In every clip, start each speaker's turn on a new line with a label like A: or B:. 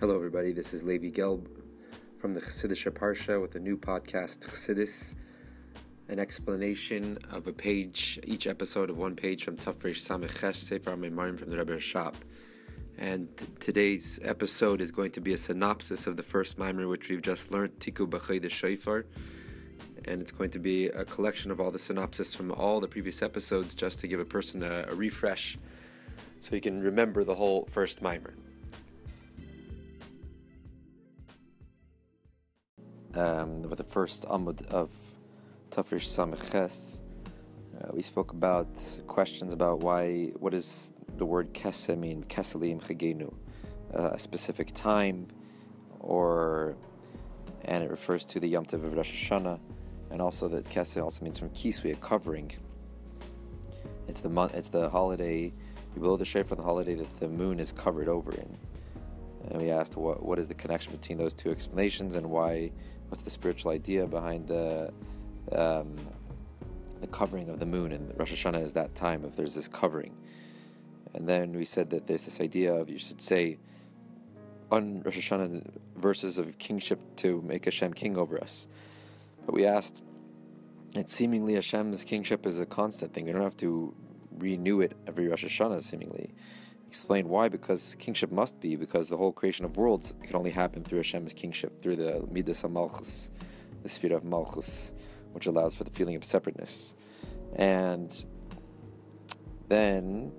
A: Hello, everybody. This is Levi Gelb from the Chassidish Parsha with a new podcast, Chassidis, an explanation of a page, each episode of one page from Tafresh Samechesh Sefer Meimarim from the Rebbe Rashab. And t- today's episode is going to be a synopsis of the first mimer, which we've just learned, Tiku Vachodesh Shofar. And it's going to be a collection of all the synopsis from all the previous episodes just to give a person a, a refresh so you can remember the whole first mimer. Um, with the first Amud of Tafresh Samiches, uh, we spoke about questions about why, what does the word Kese mean, Kese l'yom Chagenu, uh, a specific time, or, and it refers to the Yom Tov of Rosh Hashanah, and also that Kese also means from Kisui, a covering. It's the month, it's the holiday, you blow the shofar the holiday that the moon is covered over in. And we asked what what is the connection between those two explanations and why, what's the spiritual idea behind the um, the covering of the moon and Rosh Hashanah is that time if there's this covering. And then we said that there's this idea of you should say on Rosh Hashanah verses of kingship to make Hashem king over us. But we asked, it seemingly Hashem's kingship is a constant thing. We don't have to renew it every Rosh Hashanah, seemingly. Explain why, because kingship must be, because the whole creation of worlds can only happen through Hashem's kingship, through the Midas malchus, the sphere of Malchus, which allows for the feeling of separateness. And then,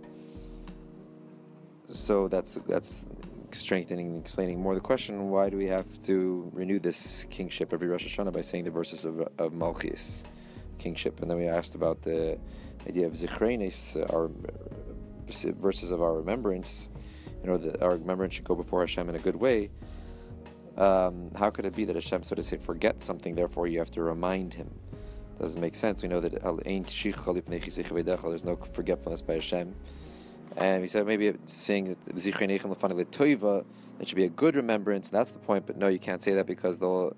A: so that's that's strengthening, and explaining more the question: Why do we have to renew this kingship every Rosh Hashanah by saying the verses of of Malchus, kingship? And then we asked about the idea of zichrenis, our verses of our remembrance. You know, that our remembrance should go before Hashem in a good way. Um, how could it be that Hashem, so to say, forgets something, therefore you have to remind him? Doesn't make sense. We know that there's no forgetfulness by Hashem. And we said maybe saying that it should be a good remembrance, that's the point, but no, you can't say that because the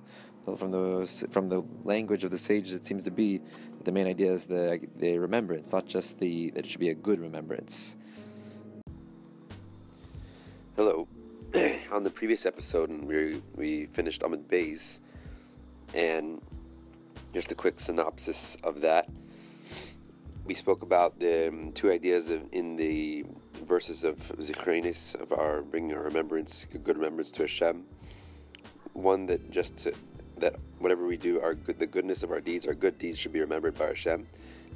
A: from the from the language of the sages, it seems to be that the main idea is the the remembrance, not just the that it should be a good remembrance. Hello. On the previous episode, and we we finished Amud Beis, and just a quick synopsis of that. We spoke about the um, two ideas of, in the verses of Zichrenis, of our bringing our remembrance, good remembrance to Hashem. One that just to, that whatever we do, our good, the goodness of our deeds, our good deeds should be remembered by Hashem.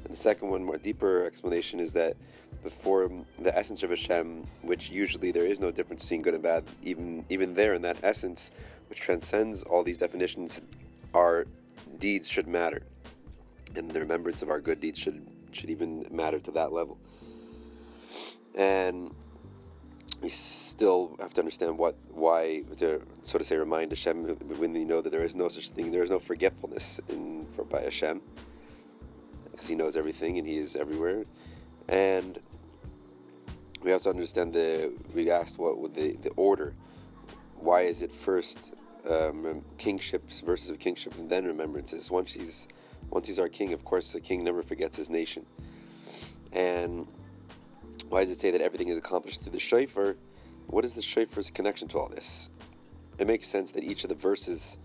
A: And the second one, more deeper explanation, is that before the essence of Hashem, which usually there is no difference between good and bad, even even there in that essence, which transcends all these definitions, our deeds should matter, and the remembrance of our good deeds should should even matter to that level. And we still have to understand what, why, to so to say, remind Hashem when we know that there is no such thing, there is no forgetfulness in for by Hashem, because He knows everything and He is everywhere, and we also understand the. We asked what the the order, why is it first um, kingships versus of kingship and then remembrances? Once He's once He's our King, of course, the King never forgets His nation, and why does it say that everything is accomplished through the shofar? What is the shofar's connection to all this? It makes sense that each of the verses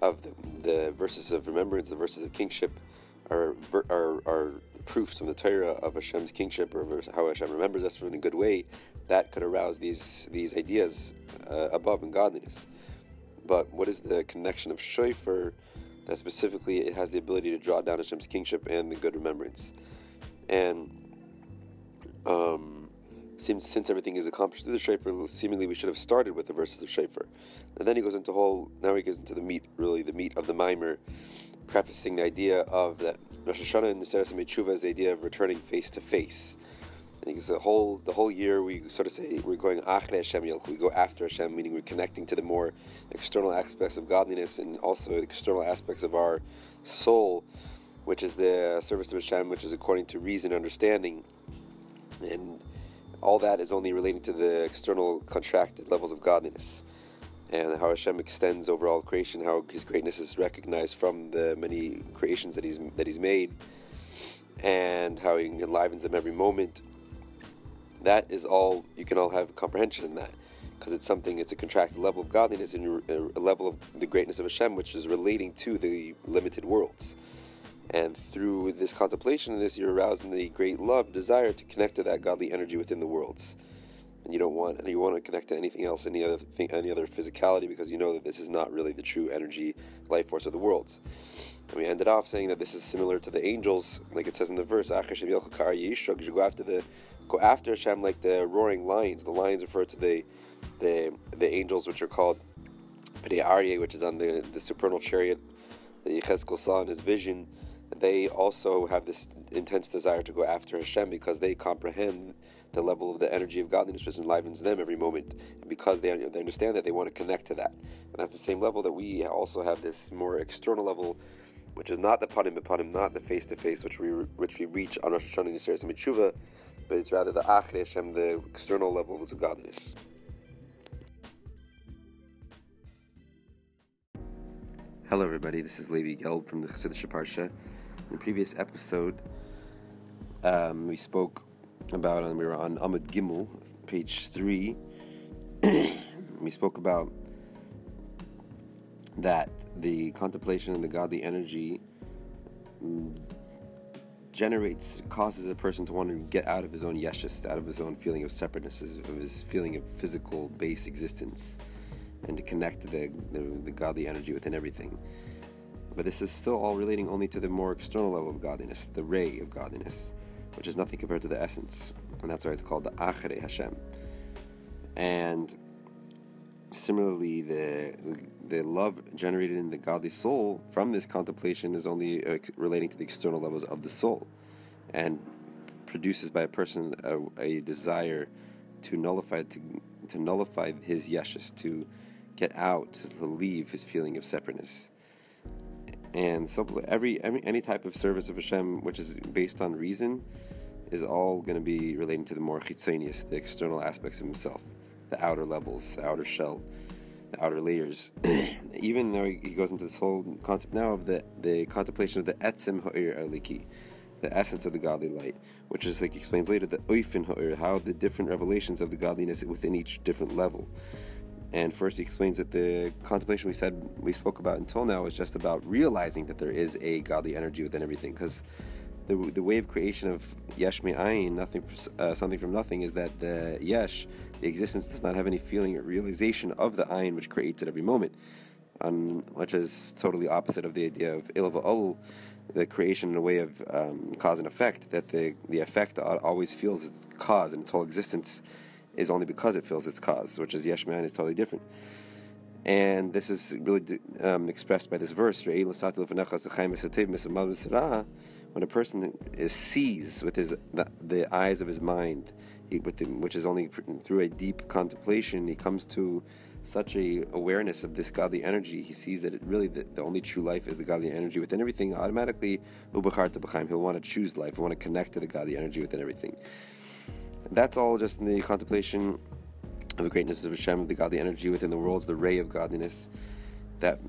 A: of the, the verses of remembrance, the verses of kingship, are, are, are proofs from the Torah of Hashem's kingship or how Hashem remembers us in a good way. That could arouse these these ideas uh, above in godliness. But what is the connection of shofar? That specifically it has the ability to draw down Hashem's kingship and the good remembrance. And um, since, since everything is accomplished through the Shofar, seemingly we should have started with the verses of Shofar. And then he goes into whole, now he goes into the meat, really the meat of the mimer, prefacing the idea of that Rosh Hashanah and Neseres Tshuva is the idea of returning face to face. I think it's the whole the whole year we sort of say we're going Achre Hashem Yelch, we go after Hashem, meaning we're connecting to the more external aspects of godliness and also external aspects of our soul, which is the service of Hashem, which is according to reason, and understanding, and all that is only relating to the external contracted levels of godliness and how Hashem extends over all creation, how His greatness is recognized from the many creations that He's that He's made, and how He enlivens them every moment. That is all you can all have comprehension in that, because it's something, it's a contracted level of godliness and uh, a level of the greatness of Hashem, which is relating to the limited worlds. And through this contemplation of this, you're arousing the great love, desire to connect to that godly energy within the worlds. And you don't want, and you want to connect to anything else, any other thing, any other physicality, because you know that this is not really the true energy, life force of the worlds. And we ended off saying that this is similar to the angels, like it says in the verse, you go after the, go after Hashem like the roaring lions. The lions refer to the, the, the angels, which are called Pnei Aryeh, which is on the, the supernal chariot that Yechezkel saw in his vision they also have this intense desire to go after Hashem because they comprehend the level of the energy of godliness which enlivens them every moment. And because they, they understand that, they want to connect to that. And that's the same level that we also have this more external level, which is not the panim panim, not the face to face, which we which we reach on Rosh Hashanah Yisrael Mitzvah, but it's rather the Achrei Hashem, the external levels of godliness. Hello, everybody. This is Levi Gelb from the Chassidish Parsha. In the previous episode, um, we spoke about, and we were on Amud Gimel, page 3. we spoke about that the contemplation and the godly energy mm, generates, causes a person to want to get out of his own yeshus, out of his own feeling of separateness, of his feeling of physical base existence, and to connect to the, the, the godly energy within everything. But this is still all relating only to the more external level of godliness, the ray of godliness, which is nothing compared to the essence. And that's why it's called the Achrei Hashem. And similarly, the the love generated in the godly soul from this contemplation is only uh, relating to the external levels of the soul, and produces by a person a, a desire to nullify to, to nullify his yeshus, to get out, to leave his feeling of separateness and so every, any type of service of Hashem which is based on reason is all going to be relating to the more chitzonius, the external aspects of himself, the outer levels, the outer shell, the outer layers. Even though he goes into this whole concept now of the, the contemplation of the etzim ha'ir aliki, the essence of the godly light, which is like explains later the oifin ha'ir, how the different revelations of the godliness within each different level. And first, he explains that the contemplation we said we spoke about until now is just about realizing that there is a godly energy within everything. Because the, the way of creation of yesh ayin, nothing, uh, something from nothing, is that the yesh, the existence, does not have any feeling or realization of the ayin which creates at every moment, um, which is totally opposite of the idea of ila v'alul, the creation in a way of um, cause and effect. That the the effect always feels its cause and its whole existence is only because it feels its cause, which is yesh me'ayin is totally different. And this is really um, expressed by this verse: when a person is sees with his the, the eyes of his mind, he, the, which is only through a deep contemplation, he comes to such a awareness of this godly energy. He sees that it really the, the only true life is the godly energy within everything. Automatically, he'll want to choose life. He'll want to connect to the godly energy within everything. That's all just in the contemplation of the greatness of Hashem, the godly energy within the worlds, the ray of godliness that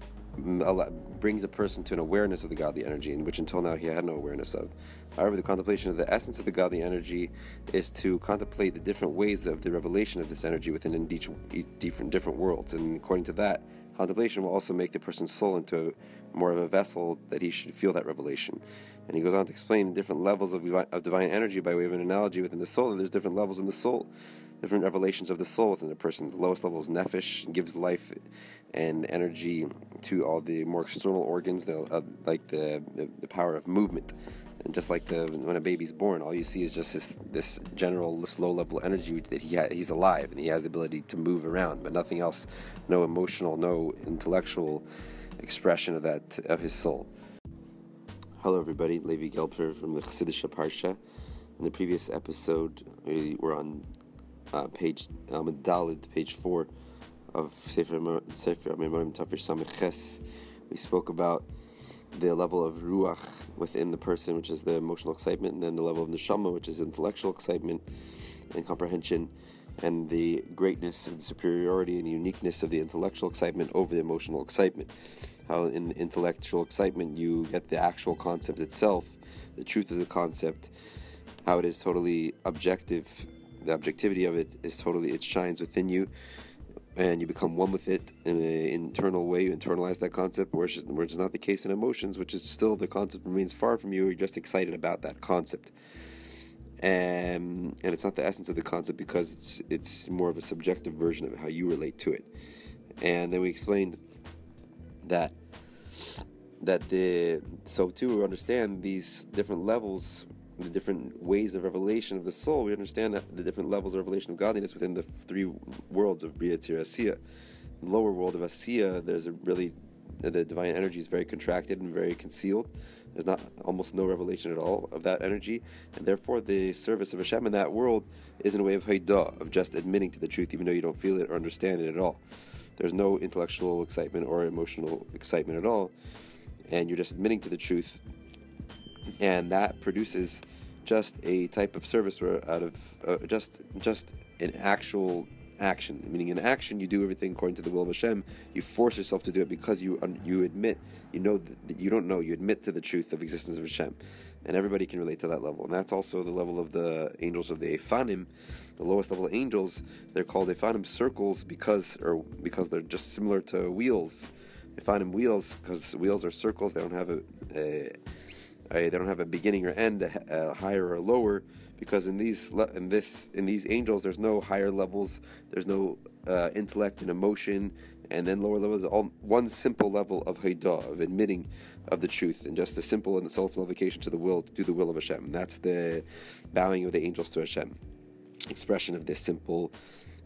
A: brings a person to an awareness of the godly energy, in which until now he had no awareness of. However, the contemplation of the essence of the godly energy is to contemplate the different ways of the revelation of this energy within each, different different worlds, and according to that, contemplation will also make the person's soul into more of a vessel that he should feel that revelation. And he goes on to explain the different levels of, of divine energy by way of an analogy within the soul. That there's different levels in the soul, different revelations of the soul within the person. The lowest level is nefesh, gives life and energy to all the more external organs, the, uh, like the, the, the power of movement. And just like the when a baby's born, all you see is just this this general this low level energy that he ha- he's alive and he has the ability to move around, but nothing else, no emotional, no intellectual expression of that of his soul. Hello, everybody. Levi Gelper from the Chassidish Parsha. In the previous episode, we were on uh, page um, Dalid, page four of Sefer Memorim Tafish Samech Ches. We spoke about the level of ruach within the person, which is the emotional excitement, and then the level of neshama, which is intellectual excitement and comprehension, and the greatness the superiority and uniqueness of the intellectual excitement over the emotional excitement how in intellectual excitement you get the actual concept itself, the truth of the concept, how it is totally objective. The objectivity of it is totally, it shines within you. and you become one with it in an internal way. You internalize that concept, which is, which is not the case in emotions, which is still the concept remains far from you. You're just excited about that concept, and and it's not the essence of the concept because it's it's more of a subjective version of how you relate to it. And then we explained that that the so too we understand these different levels the different ways of revelation of the soul, we understand the different levels of revelation of godliness within the three worlds of Bria Asiya. The lower world of Asiya, there's a really the divine energy is very contracted and very concealed. There's not almost no revelation at all of that energy, and therefore the service of Hashem in that world is in a way of haidah, of just admitting to the truth, even though you don't feel it or understand it at all. There's no intellectual excitement or emotional excitement at all, and you're just admitting to the truth and that produces just a type of service out of uh, just just an actual action. Meaning in action you do everything according to the will of Hashem. You force yourself to do it because you you admit you know that you don't know you admit to the truth of existence of Hashem. And everybody can relate to that level. And that's also the level of the angels of the Efanim the lowest level of angels. They're called Efanim circles because or because they're just similar to wheels. Efanim wheels because wheels are circles. They don't have a, a uh, they don't have a beginning or end, a, a higher or a lower, because in these in this in these angels, there's no higher levels, there's no uh, intellect and emotion, and then lower levels, all one simple level of haidah, of admitting of the truth, and just the simple and the self nullification to the will to do the will of Hashem. That's the bowing of the angels to Hashem, expression of this simple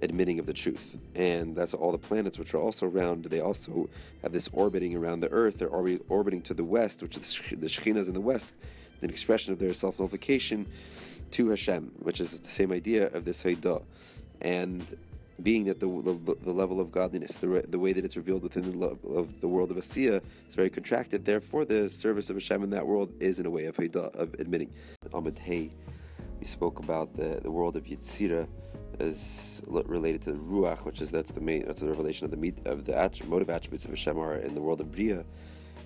A: admitting of the truth. And that's all the planets, which are also round, they also have this orbiting around the Earth. They're orbiting to the west, which is the Shekhinahs in the west, an expression of their self nullification to Hashem, which is the same idea of this Haidah. And being that the, the, the, level of godliness, the, the way that it's revealed within the love of the world of Asiya is very contracted. Therefore, the service of Hashem in that world is in a way of Haidah, of admitting. Amid Hay, we spoke about the, the world of Yitzira is related to the ruach, which is that's the main that's the revelation of the meat of the att- motive attributes of Hashem are in the world of bria,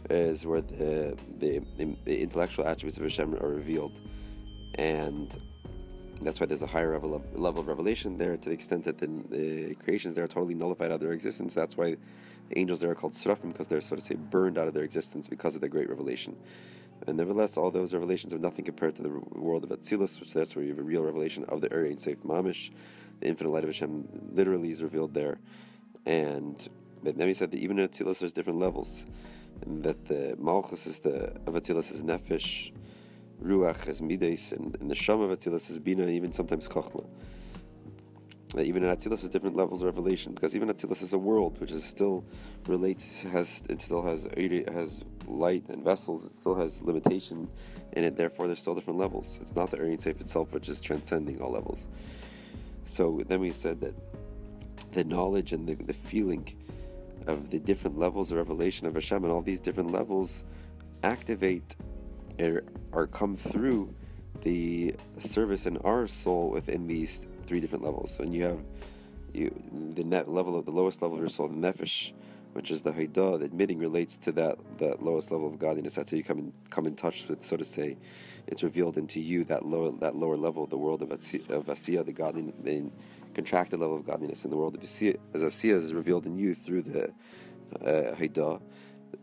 A: is where the, the the intellectual attributes of Hashem are revealed, and that's why there's a higher level of level of revelation there. To the extent that the, the creations there are totally nullified out of their existence, that's why the angels there are called srafim because they're sort of say burned out of their existence because of the great revelation. And nevertheless, all those revelations are nothing compared to the world of Atzilus, which that's where you have a real revelation of the Ohr Ein Sof Mamish, the infinite light of Hashem literally is revealed there. And but then he said that even in Atzilus there's different levels. And that the Malchus is the of Atzilus is Nefesh, Ruach is Mides, and, and the Sham of Atzilus is Bina, even sometimes Chochmah. Uh, even in Atzilus, there's different levels of revelation because even Atzilus is a world which is still relates has it still has has light and vessels. It still has limitation in it. Therefore, there's still different levels. It's not the Ohr Ein Sof itself which is transcending all levels. So then we said that the knowledge and the, the feeling of the different levels of revelation of Hashem and all these different levels activate or, or come through the service in our soul within these three different levels. So, and you have you the net level of the lowest level of your soul, the nefesh, which is the haidah, the admitting relates to that that lowest level of godliness. That's how you come in come in touch with, so to say, it's revealed into you that lower that lower level of the world of asiya, of asiya the godliness, the contracted level of godliness in the world of asiya, as asiya is revealed in you through the uh, haidah,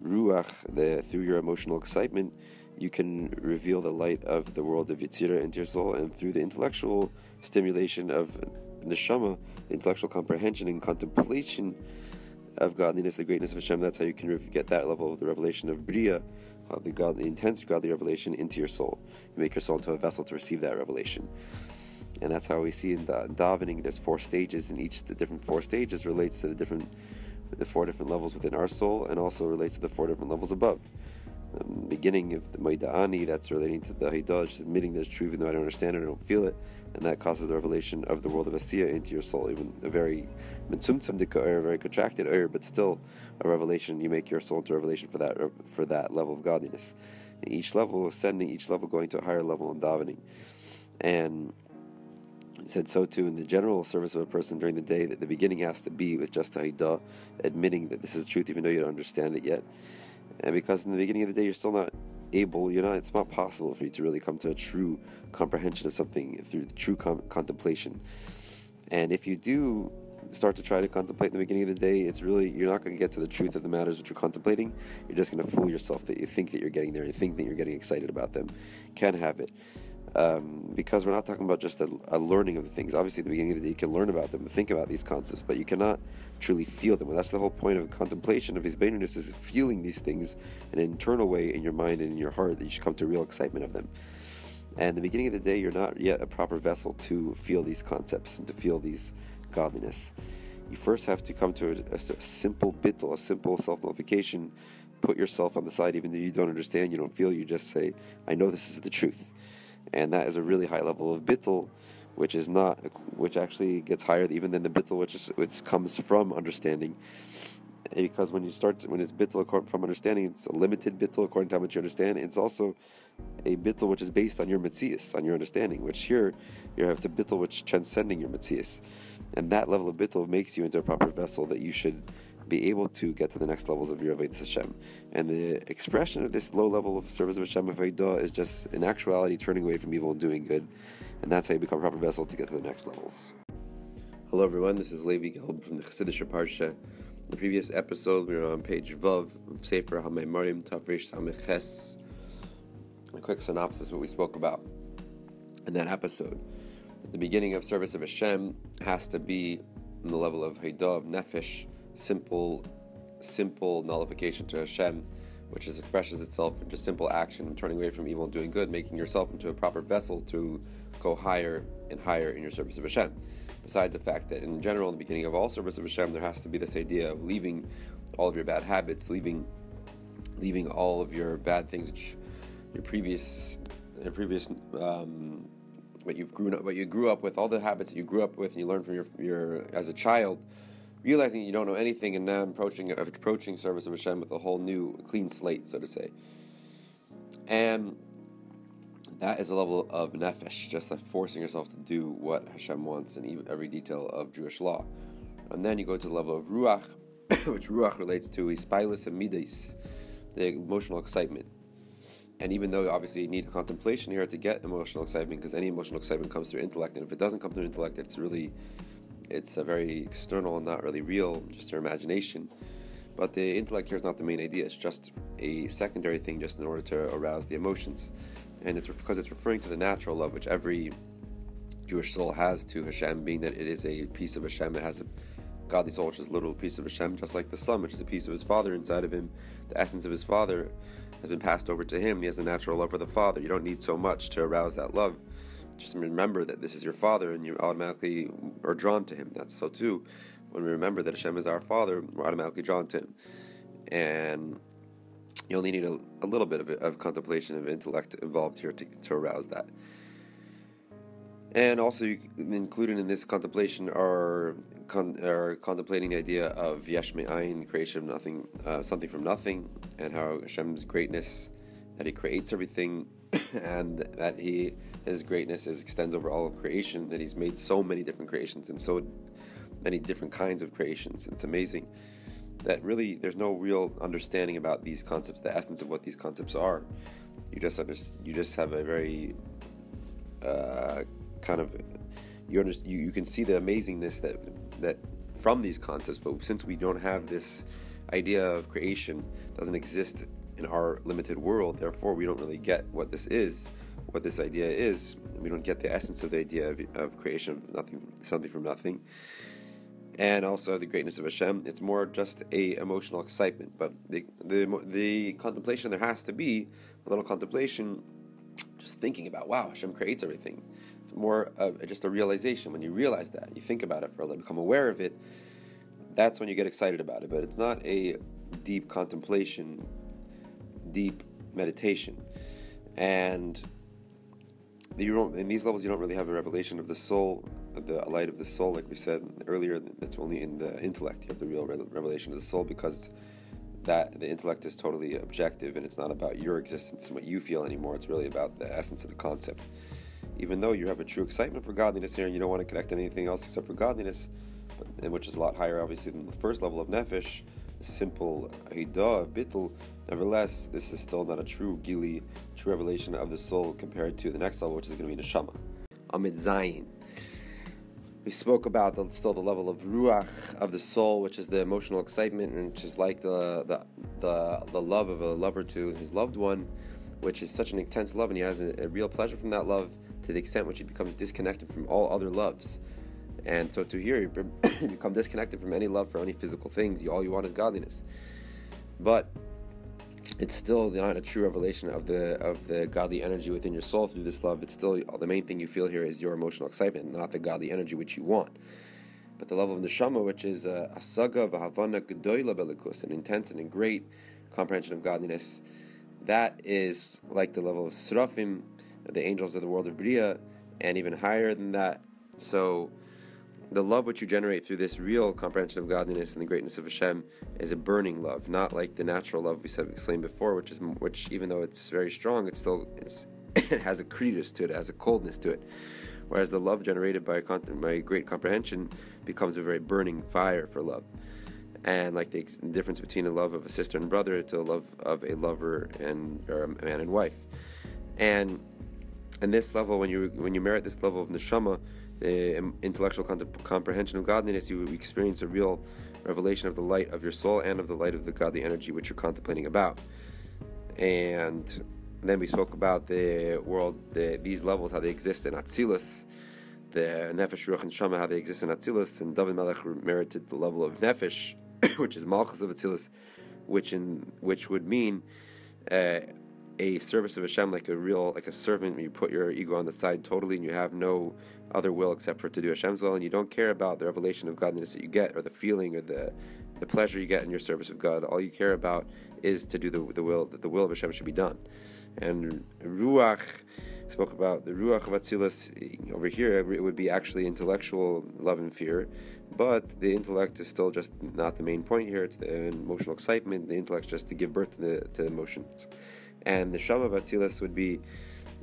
A: ruach, the through your emotional excitement. You can reveal the light of the world of Yitzira into your soul, and through the intellectual stimulation of neshama, intellectual comprehension and contemplation of godliness, the greatness of Hashem. That's how you can get that level of the revelation of Bria, uh, the God, the intense godly revelation into your soul. You make your soul into a vessel to receive that revelation. And that's how we see in, the, in davening. There's four stages, and each the different four stages relates to the different, the four different levels within our soul, and also relates to the four different levels above. The beginning of the Modeh Ani, that's relating to the Haidah, admitting there's truth even though I don't understand it, I don't feel it, and that causes the revelation of the world of Asiya into your soul, even a very mitzumtzum a very contracted air, but still a revelation. You make your soul into revelation for that for that level of godliness. Each level ascending, each level going to a higher level in davening, and he said so too in the general service of a person during the day that the beginning has to be with just haidah, admitting that this is truth even though you don't understand it yet. And because in the beginning of the day you're still not able, you know, it's not possible for you to really come to a true comprehension of something through true com- contemplation. And if you do start to try to contemplate in the beginning of the day, it's really you're not going to get to the truth of the matters that you're contemplating. You're just going to fool yourself that you think that you're getting there, you think that you're getting excited about them. Can have it. Um, because we're not talking about just a, a, learning of the things. Obviously, at the beginning of the day, you can learn about them and think about these concepts, but you cannot truly feel them. That's the whole point of contemplation of Hisbonenus is feeling these things in an internal way in your mind and in your heart that you should come to real excitement of them. And the beginning of the day, you're not yet a proper vessel to feel these concepts and to feel these godliness. You first have to come to a, a simple bittul, a simple self nullification. Put yourself on the side, even though you don't understand, you don't feel. You just say, "I know this is the truth," and that is a really high level of bittul, which is not, which actually gets higher even than the bittul, which is which comes from understanding. Because when you start, when it's bittul from understanding, it's a limited bittul according to how much you understand. It's also a bittul which is based on your mitzias, on your understanding. Which here you have the bittul which transcending your mitzias. And that level of bittul makes you into a proper vessel that you should be able to get to the next levels of your Avodah Hashem. And the expression of this low level of service of Hashem Avodah is just in actuality turning away from evil and doing good. And that's how you become a proper vessel to get to the next levels. Hello everyone, this is Levi Gelb from the Chassidish Parsha. In the previous episode, we were on page Vav, of Sefer HaMeimarim, Tafresh Sameches. A quick synopsis of what we spoke about in that episode the beginning of service of Hashem has to be on the level of Haidah, Nefesh, simple, simple nullification to Hashem, which is, expresses itself in just simple action, turning away from evil and doing good, making yourself into a proper vessel to go higher and higher in your service of Hashem. Besides the fact that in general, in the beginning of all service of Hashem, there has to be this idea of leaving all of your bad habits, leaving, leaving all of your bad things, which your previous, your previous um, what you've grown up, what you grew up with, all the habits that you grew up with, and you learned from your, your as a child, realizing you don't know anything, and now approaching approaching service of Hashem with a whole new clean slate, so to say. And that is a level of nefesh, just like forcing yourself to do what Hashem wants in every detail of Jewish law. And then you go to the level of ruach, which ruach relates to hispaalus and midas, the emotional excitement. And even though obviously you need contemplation here to get emotional excitement, because any emotional excitement comes through intellect, and if it doesn't come through intellect, it's really, it's a very external and not really real, just their imagination. But the intellect here is not the main idea; it's just a secondary thing, just in order to arouse the emotions. And it's because it's referring to the natural love which every Jewish soul has to Hashem, being that it is a piece of Hashem. It has a godly soul, which is a little piece of Hashem, just like the son, which is a piece of his father inside of him. The essence of his father has been passed over to him. He has a natural love for the father. You don't need so much to arouse that love. Just remember that this is your father, and you automatically are drawn to him. That's so too. When we remember that Hashem is our father, we're automatically drawn to him. And you only need a, a little bit of, of contemplation of intellect involved here to, to arouse that. And also, included in this contemplation are, con- are contemplating the idea of yesh me'ayin, creation of nothing, uh, something from nothing, and how Hashem's greatness, that He creates everything, and that He His greatness is, extends over all of creation. That He's made so many different creations and so many different kinds of creations. It's amazing that really there's no real understanding about these concepts, the essence of what these concepts are. You just under, you just have a very uh, kind of you, under, you you can see the amazingness that that from these concepts. But since we don't have this idea of creation, doesn't exist in our limited world, therefore we don't really get what this is, what this idea is. We don't get the essence of the idea of, of creation of nothing, something from nothing and also the greatness of Hashem. It's more just a emotional excitement. But the the the contemplation there has to be a little contemplation, just thinking about wow, Hashem creates everything. It's more of just a realization. When you realize that, you think about it for a little, become aware of it. That's when you get excited about it. But it's not a deep contemplation, deep meditation, and you don't. In these levels, you don't really have a revelation of the soul, of the light of the soul, like we said earlier. That's only in the intellect. You have the real revelation of the soul because that the intellect is totally objective and it's not about your existence and what you feel anymore. It's really about the essence of the concept even though you have a true excitement for godliness here and you don't want to connect to anything else except for godliness, but, which is a lot higher, obviously, than the first level of nefesh, simple hidah, bittul. Nevertheless, this is still not a true gili, true revelation of the soul compared to the next level, which is going to be neshama. Amid Zayin. we spoke about the, still the level of ruach of the soul, which is the emotional excitement, and which is like the, the the the love of a lover to his loved one, which is such an intense love, and he has a, a real pleasure from that love to the extent which he becomes disconnected from all other loves. And so to here, you become disconnected from any love for any physical things. You, all you want is godliness. But it's still not a true revelation of the of the godly energy within your soul through this love. It's still the main thing you feel here is your emotional excitement, not the godly energy which you want. But the level of neshama, which is a saga v'havana gedoyla belikus, an intense and a great comprehension of godliness, that is like the level of srafim, the angels of the world of bria, and even higher than that. So the love which you generate through this real comprehension of godliness and the greatness of Hashem is a burning love, not like the natural love we said explained before, which is which even though it's very strong, it's still it's it has a kerirus to it, it has a coldness to it. Whereas the love generated by by great comprehension becomes a very burning fire for love, and like the difference between the love of a sister and brother to the love of a lover and or a man and wife, and and this level when you when you merit this level of neshama the intellectual comprehension of godliness, you experience a real revelation of the light of your soul and of the light of the godly energy which you're contemplating about. And then we spoke about the world, the, these levels, how they exist in Atzilus, the Nefesh, Ruach, and Shama, how they exist in Atzilus, and David Melech merited the level of Nefesh, which is Malchus of Atzilus, which in which would mean uh, a service of Hashem like a real like a servant. You put your ego on the side totally, and you have no other will except for to do Hashem's will, and you don't care about the revelation of godliness that you get, or the feeling, or the the pleasure you get in your service of God. All you care about is to do the, the will that the will of Hashem should be done. And ruach spoke about the ruach of Atzilus. Over here, it would be actually intellectual love and fear, but the intellect is still just not the main point here. It's the emotional excitement. The intellect just to give birth to the to the emotions, and the shama of Atzilus would be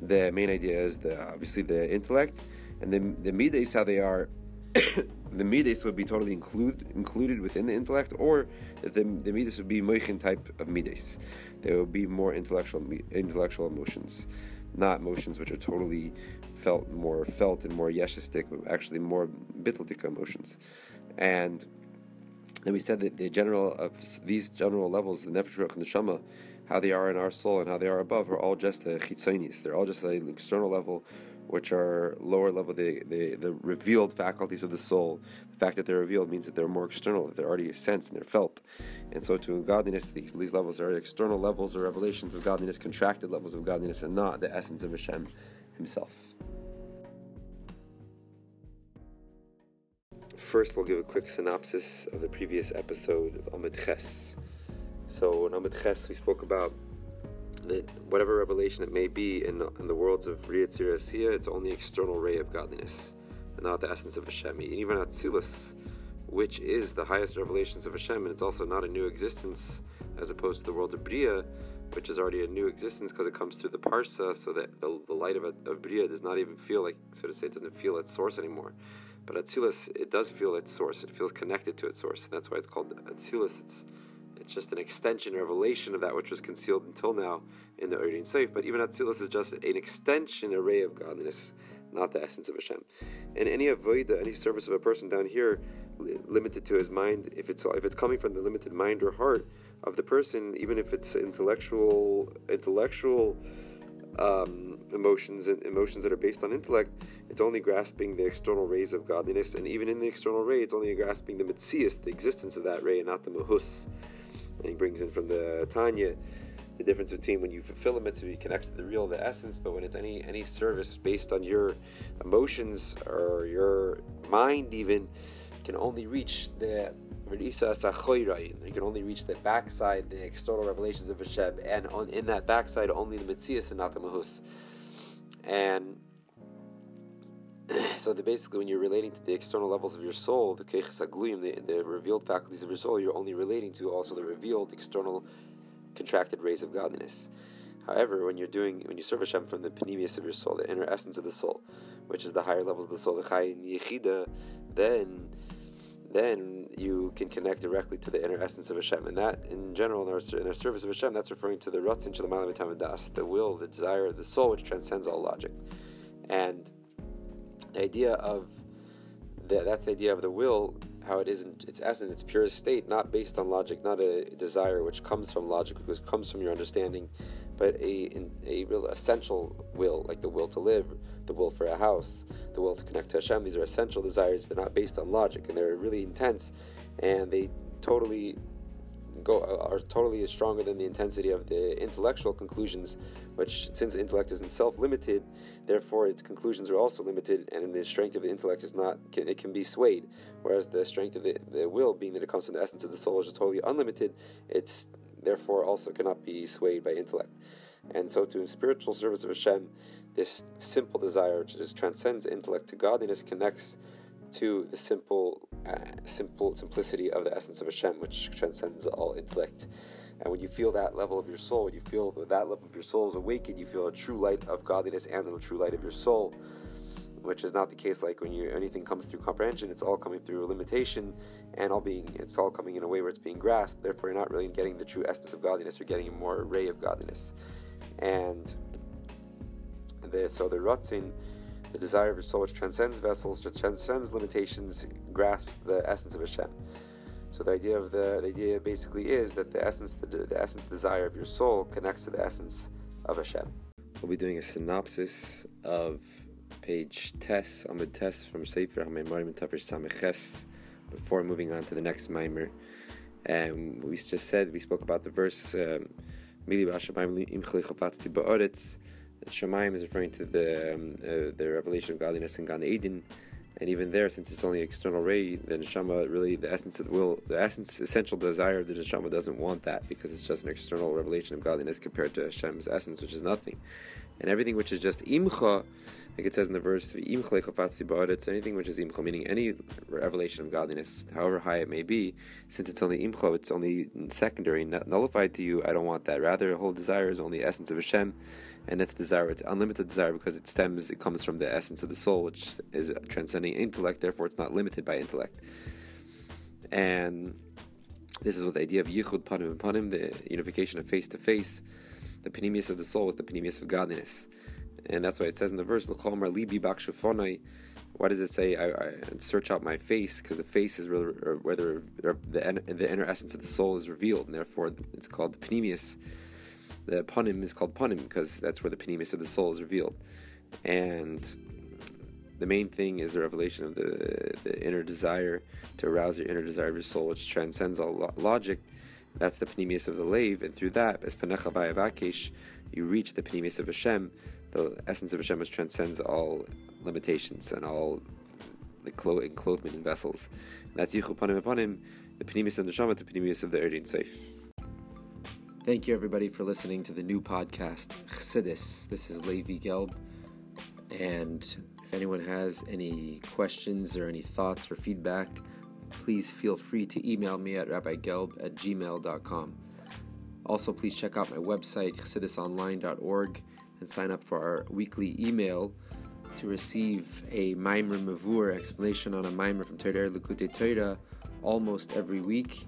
A: the main idea is the obviously the intellect and the the midas how they are. the midas would be totally include, included within the intellect, or the, the midas would be moichin type of midas. There would be more intellectual intellectual emotions, not emotions which are totally felt more felt and more yeshistic, but actually more bitteldik emotions. And then we said that the general of these general levels, the nefesh the shama, how they are in our soul and how they are above, are all just a chitzonis. They're all just an external level which are lower level, the, the, the revealed faculties of the soul. The fact that they're revealed means that they're more external, that they're already sensed and they're felt. And so to godliness, these, these levels are external levels or revelations of godliness, contracted levels of godliness, and not the essence of Hashem himself. First, we'll give a quick synopsis of the previous episode of Amid Ches. So in Amid Ches, we spoke about that whatever revelation it may be in the, in the worlds of Riyatzir Asiya, it's only external ray of godliness, and not the essence of Hashem. And even Atzilus, which is the highest revelations of Hashem, and it's also not a new existence as opposed to the world of Bria, which is already a new existence because it comes through the Parsa, so that the, the light of, of Bria does not even feel like, so to say, it doesn't feel its source anymore. But Atzilus, it does feel its source. It feels connected to its source. And that's why it's called Atzilus. It's it's just an extension, revelation of that which was concealed until now in the Ohr Ein Sof. But even Atzilus is just an extension, array of godliness, not the essence of Hashem. And any avoida, any service of a person down here, limited to his mind, if it's if it's coming from the limited mind or heart of the person, even if it's intellectual intellectual um, emotions and emotions that are based on intellect, it's only grasping the external rays of godliness, and even in the external ray, it's only grasping the mitzias, the existence of that ray, and not the mahus. And he brings in from the Tanya the difference between when you fulfill a mitzvah, you connect to the real, the essence, but when it's any any service based on your emotions or your mind, even can only reach the you can only reach the backside, the external revelations of Hashem, and on in that backside only the mitzias and not the mahus. And so basically, when you're relating to the external levels of your soul, the keches the, the revealed faculties of your soul, you're only relating to also the revealed external contracted rays of godliness. However, when you're doing, when you serve Hashem from the panemius of your soul, the inner essence of the soul, which is the higher levels of the soul, the chayin yechida, then then you can connect directly to the inner essence of Hashem. And that, in general, in our, in our service of Hashem, that's referring to the Ratzin Shalom Das, the will, the desire, the soul, which transcends all logic. And the idea of that's the idea of the will, how it isn't its essence, its purest state, not based on logic, not a desire which comes from logic, which comes from your understanding, but a, a real essential will, like the will to live, the will for a house, the will to connect to Hashem. These are essential desires. They're not based on logic, and they're really intense, and they totally go are totally stronger than the intensity of the intellectual conclusions, which since intellect isn't self-limited, therefore its conclusions are also limited, and the strength of the intellect is not can, it can be swayed, whereas the strength of the, the will, being that it comes from the essence of the soul, is totally unlimited. It's therefore also cannot be swayed by intellect. And so, to spiritual service of Hashem, this simple desire to just transcends intellect to godliness connects to the simple, uh, simple simplicity of the essence of Hashem, which transcends all intellect. And when you feel that level of your soul, when you feel that level of your soul is awakened, you feel a true light of godliness and the true light of your soul, which is not the case like when you anything comes through comprehension, it's all coming through limitation and all being it's all coming in a way where it's being grasped. Therefore you're not really getting the true essence of godliness, you're getting a more array of godliness. And the, so the Ratzin the desire of your soul, which transcends vessels, transcends limitations, grasps the essence of Hashem. So the idea of the, the idea basically is that the essence, the, the essence, desire of your soul connects to the essence of Hashem. We'll be doing a synopsis of page Tes, Amid Tes from Sefer HaMeimarim Tafresh Sameches before moving on to the next mimer. And we just said, we spoke about the verse, um, Shemaim is referring to the um, uh, the revelation of godliness in Gan Eden, and even there, since it's only external ray, the neshama really the essence of the will, the essence, essential desire of the neshama doesn't want that because it's just an external revelation of godliness compared to Hashem's essence, which is nothing, and everything which is just imcha, like it says in the verse, imcha it's anything which is imcha, meaning any revelation of godliness, however high it may be, since it's only imcha, it's only secondary, nullified to you. I don't want that. Rather, the whole desire is only essence of Hashem and that's desire, unlimited desire because it stems, it comes from the essence of the soul, which is transcending intellect. Therefore, it's not limited by intellect. And this is what the idea of yichud panim and panim, the unification of face to face, the panemius of the soul with the panemius of godliness. And that's why it says in the verse, "Lecha amar libi bakshu fanai." Why does it say, I, I search out my face? Because the face is where, uh, where the, the, inner essence of the soul is revealed, and therefore it's called the panemius the panim is called panim because that's where the panimis of the soul is revealed. And the main thing is the revelation of the, the inner desire to arouse your inner desire of your soul, which transcends all lo- logic. That's the panemius of the lave, and through that, as panecha vayavakesh, you reach the panemius of Hashem, the essence of Hashem, which transcends all limitations and all the clo- enclothement in vessels. And that's yichu panim panim, the panemius of the neshama, the panemius of the Ohr Ein Sof. Thank you, everybody, for listening to the new podcast, Chassidus. This is Levi Gelb. And if anyone has any questions or any thoughts or feedback, please feel free to email me at rabbigelb at gmail.com. Also, please check out my website, chassidusonline.org, and sign up for our weekly email to receive a Maimer Mavur explanation on a Maimer from Torah Likutei Torah almost every week